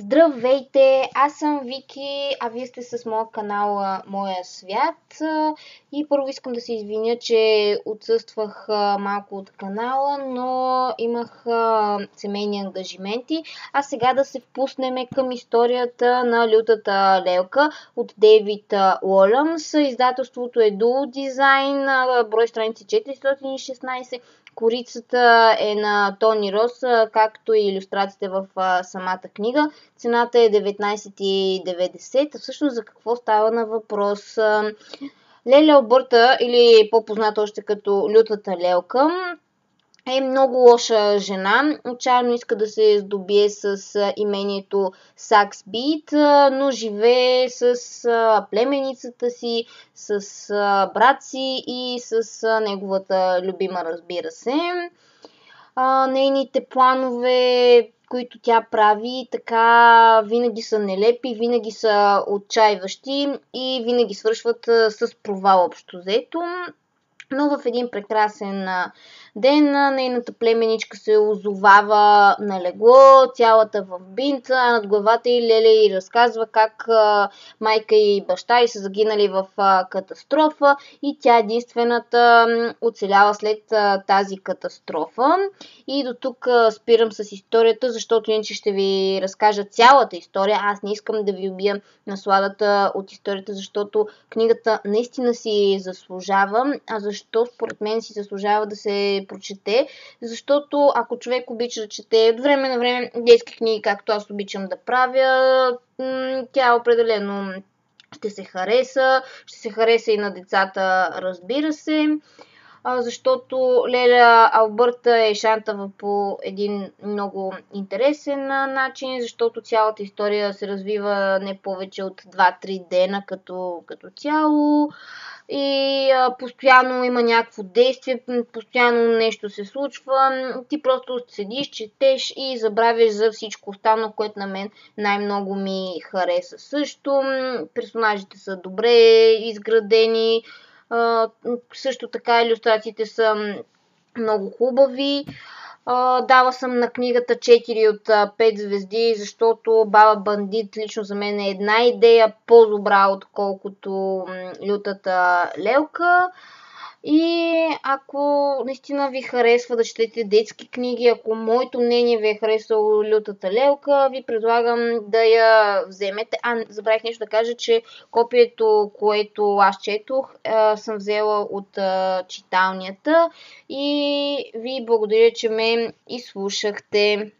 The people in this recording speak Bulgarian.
Здравейте, аз съм Вики, а вие сте с моя канал Моя свят. И първо искам да се извиня, че отсъствах малко от канала, но имах семейни ангажименти. А сега да се впуснем към историята на лютата лелка от Дейвид Уолъмс. Издателството е Dual Design, брой страници 416. Корицата е на Тони Рос, както и иллюстрациите в самата книга. Цената е 19,90. Всъщност за какво става на въпрос? Леля Албърта, или по-позната още като лютата лелка, е много лоша жена. Отчаяно иска да се здобие с имението Саксбит, но живее с племеницата си, с брат си и с неговата любима, разбира се. Нейните планове които тя прави, така винаги са нелепи, винаги са отчаиващи и винаги свършват с провал общо взето. Но в един прекрасен ден нейната племеничка се озовава на легло, цялата в бинт, а над главата и Леле и разказва как майка и баща й са загинали в катастрофа и тя единствената оцелява след тази катастрофа. И до тук спирам с историята, защото иначе ще ви разкажа цялата история. Аз не искам да ви убия насладата от историята, защото книгата наистина си заслужава. А защо според мен си заслужава да се прочете, защото ако човек обича да чете от време на време детски книги, както аз обичам да правя, тя определено ще се хареса, ще се хареса и на децата, разбира се, защото Леля Албърта е шантава по един много интересен начин, защото цялата история се развива не повече от 2-3 дена като, като цяло и постоянно има някакво действие, постоянно нещо се случва. Ти просто седиш, четеш и забравяш за всичко останало, което на мен най-много ми хареса също. Персонажите са добре изградени, също така иллюстрациите са много хубави. Дала съм на книгата 4 от 5 звезди, защото Баба Бандит лично за мен е една идея по-добра, отколкото лютата лелка. И ако наистина ви харесва да четете детски книги, ако моето мнение ви е харесало Лютата лелка, ви предлагам да я вземете. А, забравих нещо да кажа, че копието, което аз четох, съм взела от читалнята и ви благодаря, че ме изслушахте.